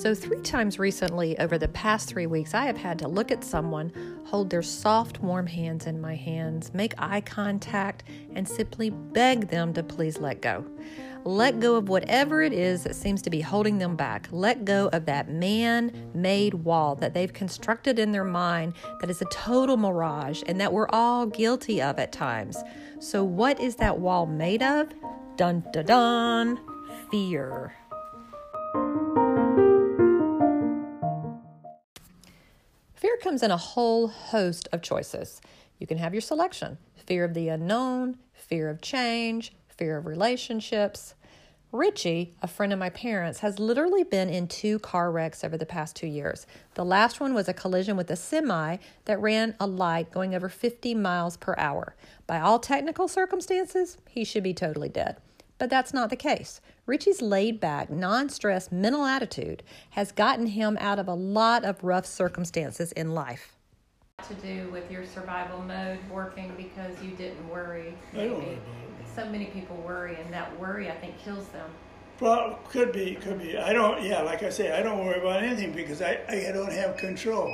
So, three times recently over the past three weeks, I have had to look at someone, hold their soft, warm hands in my hands, make eye contact, and simply beg them to please let go. Let go of whatever it is that seems to be holding them back. Let go of that man made wall that they've constructed in their mind that is a total mirage and that we're all guilty of at times. So, what is that wall made of? Dun dun dun! Fear. Comes in a whole host of choices. You can have your selection fear of the unknown, fear of change, fear of relationships. Richie, a friend of my parents, has literally been in two car wrecks over the past two years. The last one was a collision with a semi that ran a light going over 50 miles per hour. By all technical circumstances, he should be totally dead. But that's not the case. Richie's laid back, non stress mental attitude has gotten him out of a lot of rough circumstances in life. To do with your survival mode working because you didn't worry. Maybe. So many people worry, and that worry, I think, kills them. Well, could be, could be. I don't, yeah, like I say, I don't worry about anything because I, I don't have control.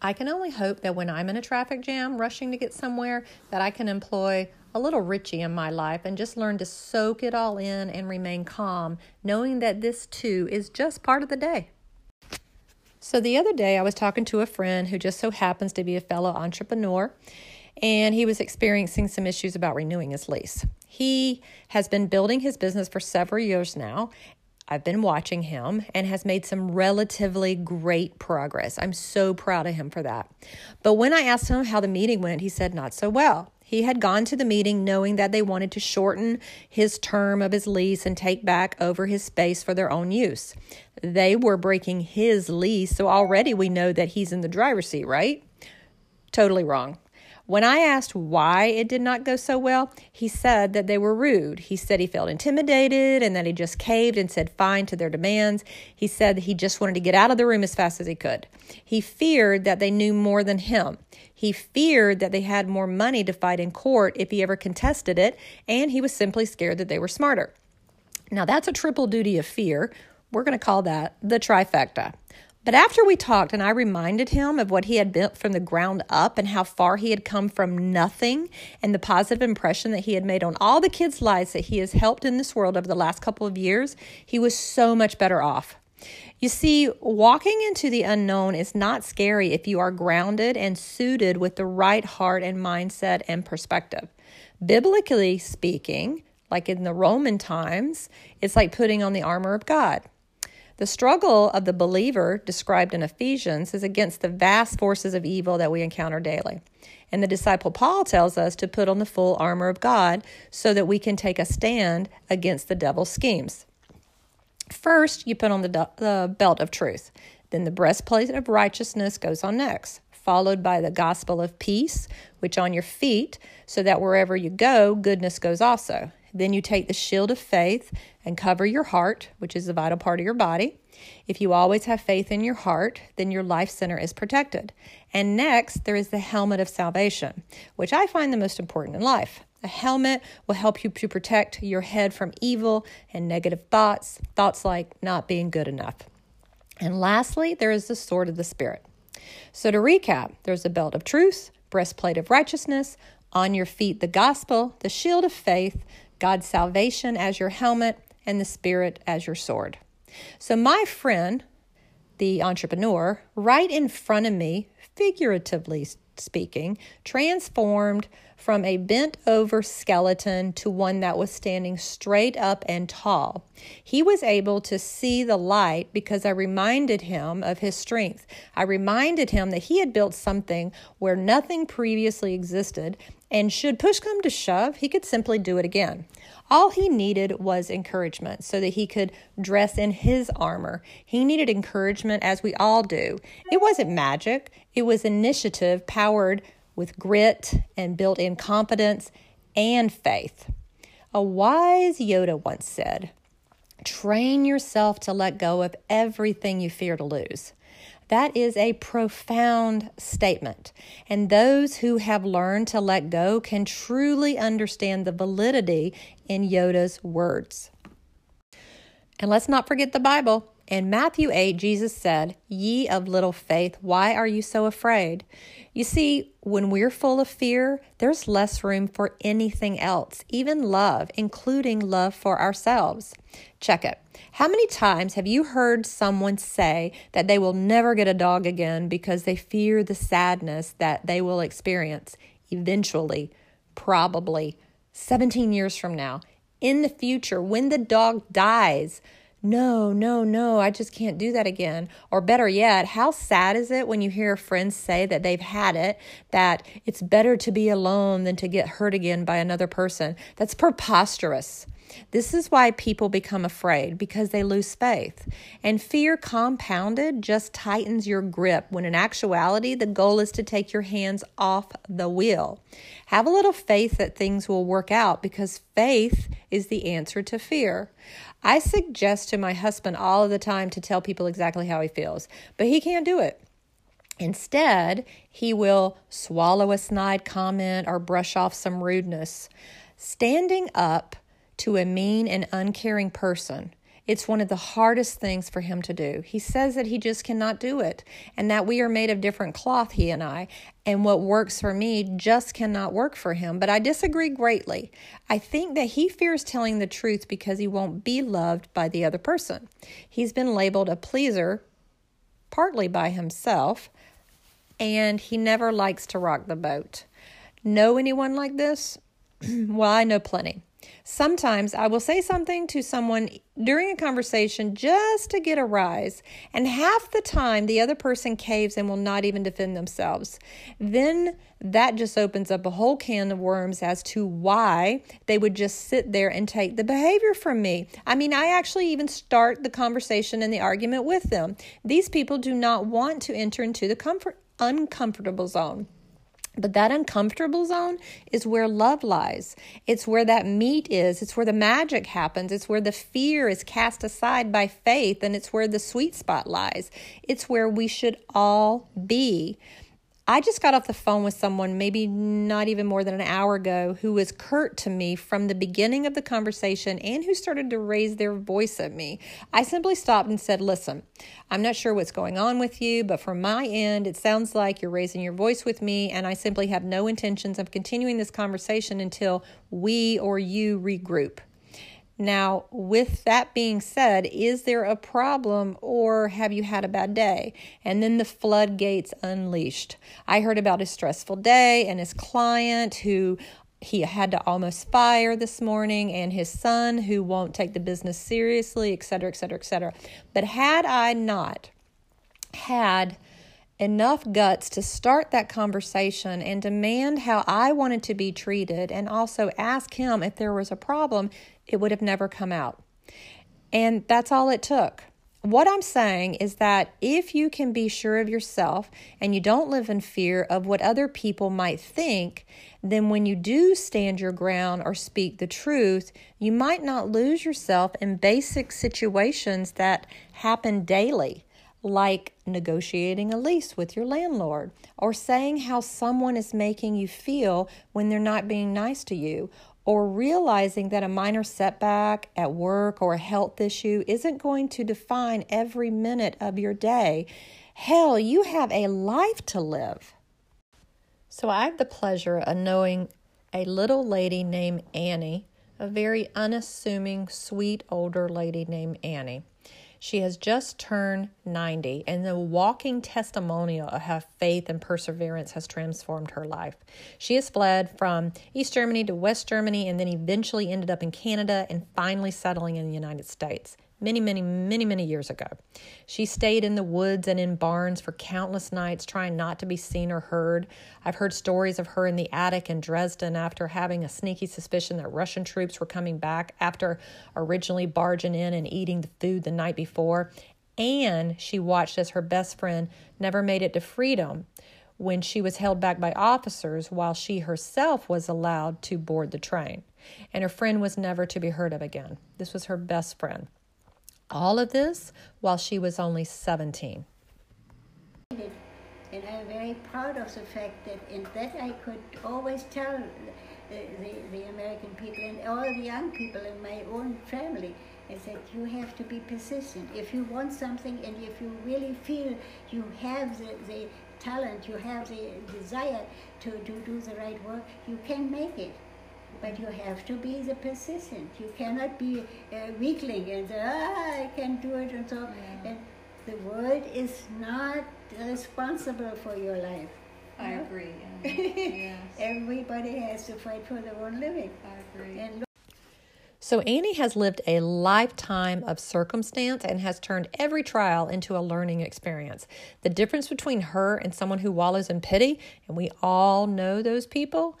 I can only hope that when I'm in a traffic jam rushing to get somewhere, that I can employ a little Richie in my life and just learn to soak it all in and remain calm, knowing that this too is just part of the day. So, the other day, I was talking to a friend who just so happens to be a fellow entrepreneur, and he was experiencing some issues about renewing his lease. He has been building his business for several years now. I've been watching him and has made some relatively great progress. I'm so proud of him for that. But when I asked him how the meeting went, he said not so well. He had gone to the meeting knowing that they wanted to shorten his term of his lease and take back over his space for their own use. They were breaking his lease, so already we know that he's in the driver's seat, right? Totally wrong. When I asked why it did not go so well, he said that they were rude. He said he felt intimidated and that he just caved and said fine to their demands. He said he just wanted to get out of the room as fast as he could. He feared that they knew more than him. He feared that they had more money to fight in court if he ever contested it, and he was simply scared that they were smarter. Now, that's a triple duty of fear. We're going to call that the trifecta. But after we talked and I reminded him of what he had built from the ground up and how far he had come from nothing and the positive impression that he had made on all the kids' lives that he has helped in this world over the last couple of years, he was so much better off. You see, walking into the unknown is not scary if you are grounded and suited with the right heart and mindset and perspective. Biblically speaking, like in the Roman times, it's like putting on the armor of God. The struggle of the believer described in Ephesians is against the vast forces of evil that we encounter daily. And the disciple Paul tells us to put on the full armor of God so that we can take a stand against the devil's schemes. First, you put on the, the belt of truth. Then the breastplate of righteousness goes on next, followed by the gospel of peace, which on your feet, so that wherever you go, goodness goes also. Then you take the shield of faith and cover your heart, which is a vital part of your body. If you always have faith in your heart, then your life center is protected. And next, there is the helmet of salvation, which I find the most important in life. A helmet will help you to protect your head from evil and negative thoughts, thoughts like not being good enough. And lastly, there is the sword of the Spirit. So to recap, there's a belt of truth, breastplate of righteousness, on your feet the gospel, the shield of faith, God's salvation as your helmet, and the Spirit as your sword. So, my friend, the entrepreneur, right in front of me, figuratively speaking, transformed from a bent over skeleton to one that was standing straight up and tall. He was able to see the light because I reminded him of his strength. I reminded him that he had built something where nothing previously existed, and should push come to shove, he could simply do it again. All he needed was encouragement so that he could dress in his armor. He needed encouragement, as we all do. It wasn't magic, it was initiative powered with grit and built in confidence and faith. A wise Yoda once said, Train yourself to let go of everything you fear to lose. That is a profound statement. And those who have learned to let go can truly understand the validity in Yoda's words. And let's not forget the Bible. In Matthew 8, Jesus said, Ye of little faith, why are you so afraid? You see, when we're full of fear, there's less room for anything else, even love, including love for ourselves. Check it. How many times have you heard someone say that they will never get a dog again because they fear the sadness that they will experience eventually, probably 17 years from now, in the future, when the dog dies? No, no, no, I just can't do that again. Or better yet, how sad is it when you hear friends say that they've had it, that it's better to be alone than to get hurt again by another person? That's preposterous. This is why people become afraid because they lose faith. And fear compounded just tightens your grip when in actuality the goal is to take your hands off the wheel. Have a little faith that things will work out because faith is the answer to fear. I suggest to my husband all of the time to tell people exactly how he feels, but he can't do it. Instead, he will swallow a snide comment or brush off some rudeness. Standing up to a mean and uncaring person it's one of the hardest things for him to do. He says that he just cannot do it and that we are made of different cloth, he and I, and what works for me just cannot work for him. But I disagree greatly. I think that he fears telling the truth because he won't be loved by the other person. He's been labeled a pleaser, partly by himself, and he never likes to rock the boat. Know anyone like this? well, I know plenty. Sometimes I will say something to someone during a conversation just to get a rise, and half the time the other person caves and will not even defend themselves. Then that just opens up a whole can of worms as to why they would just sit there and take the behavior from me. I mean, I actually even start the conversation and the argument with them. These people do not want to enter into the comfort uncomfortable zone. But that uncomfortable zone is where love lies. It's where that meat is. It's where the magic happens. It's where the fear is cast aside by faith, and it's where the sweet spot lies. It's where we should all be. I just got off the phone with someone, maybe not even more than an hour ago, who was curt to me from the beginning of the conversation and who started to raise their voice at me. I simply stopped and said, Listen, I'm not sure what's going on with you, but from my end, it sounds like you're raising your voice with me, and I simply have no intentions of continuing this conversation until we or you regroup. Now, with that being said, is there a problem or have you had a bad day? And then the floodgates unleashed. I heard about his stressful day and his client who he had to almost fire this morning and his son who won't take the business seriously, et cetera, et cetera, et cetera. But had I not had enough guts to start that conversation and demand how I wanted to be treated and also ask him if there was a problem, it would have never come out. And that's all it took. What I'm saying is that if you can be sure of yourself and you don't live in fear of what other people might think, then when you do stand your ground or speak the truth, you might not lose yourself in basic situations that happen daily like negotiating a lease with your landlord, or saying how someone is making you feel when they're not being nice to you, or realizing that a minor setback at work or a health issue isn't going to define every minute of your day. Hell, you have a life to live. So, I have the pleasure of knowing a little lady named Annie, a very unassuming, sweet older lady named Annie. She has just turned 90, and the walking testimonial of how faith and perseverance has transformed her life. She has fled from East Germany to West Germany and then eventually ended up in Canada and finally settling in the United States many, many, many, many years ago. She stayed in the woods and in barns for countless nights, trying not to be seen or heard. I've heard stories of her in the attic in Dresden after having a sneaky suspicion that Russian troops were coming back after originally barging in and eating the food the night before. And she watched as her best friend never made it to freedom when she was held back by officers while she herself was allowed to board the train. And her friend was never to be heard of again. This was her best friend. All of this while she was only 17. And I'm very proud of the fact that in that I could always tell the, the, the American people and all the young people in my own family is that you have to be persistent. If you want something and if you really feel you have the, the talent, you have the desire to, to do the right work, you can make it. But you have to be the persistent. You cannot be a weakling and say, ah, I can do it and so. Yeah. And the world is not responsible for your life. I No? agree. yeah. yes, Everybody has to fight for their own living. I agree. And So Annie has lived a lifetime of circumstance and has turned every trial into a learning experience. The difference between her and someone who wallows in pity, and we all know those people,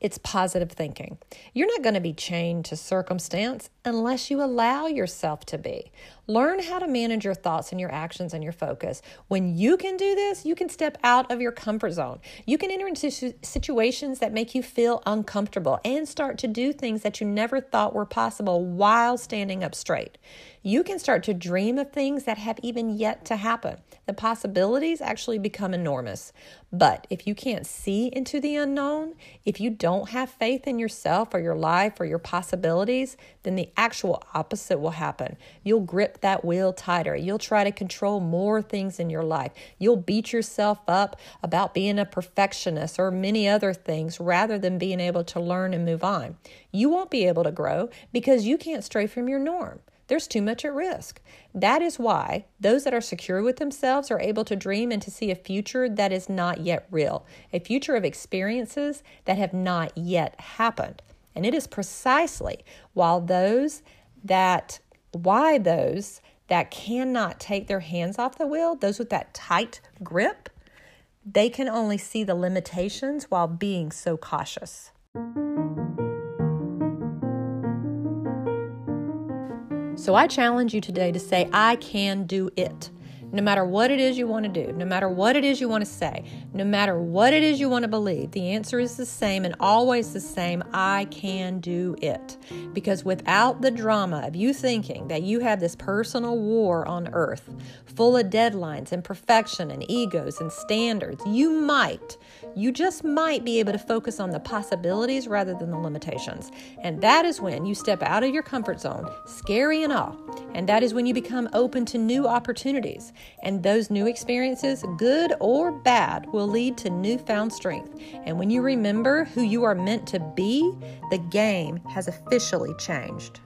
it's positive thinking. You're not going to be chained to circumstance unless you allow yourself to be. Learn how to manage your thoughts and your actions and your focus. When you can do this, you can step out of your comfort zone. You can enter into situations that make you feel uncomfortable and start to do things that you never thought were possible while standing up straight. You can start to dream of things that have even yet to happen. The possibilities actually become enormous. But if you can't see into the unknown, if you don't have faith in yourself or your life or your possibilities, then the actual opposite will happen. You'll that wheel tighter. You'll try to control more things in your life. You'll beat yourself up about being a perfectionist or many other things rather than being able to learn and move on. You won't be able to grow because you can't stray from your norm. There's too much at risk. That is why those that are secure with themselves are able to dream and to see a future that is not yet real, a future of experiences that have not yet happened. And it is precisely while those that why those that cannot take their hands off the wheel, those with that tight grip, they can only see the limitations while being so cautious. So I challenge you today to say, I can do it. No matter what it is you want to do, no matter what it is you want to say, no matter what it is you want to believe, the answer is the same and always the same I can do it. Because without the drama of you thinking that you have this personal war on earth, full of deadlines and perfection and egos and standards, you might, you just might be able to focus on the possibilities rather than the limitations. And that is when you step out of your comfort zone, scary and all. And that is when you become open to new opportunities. And those new experiences, good or bad, will lead to newfound strength. And when you remember who you are meant to be, the game has officially changed.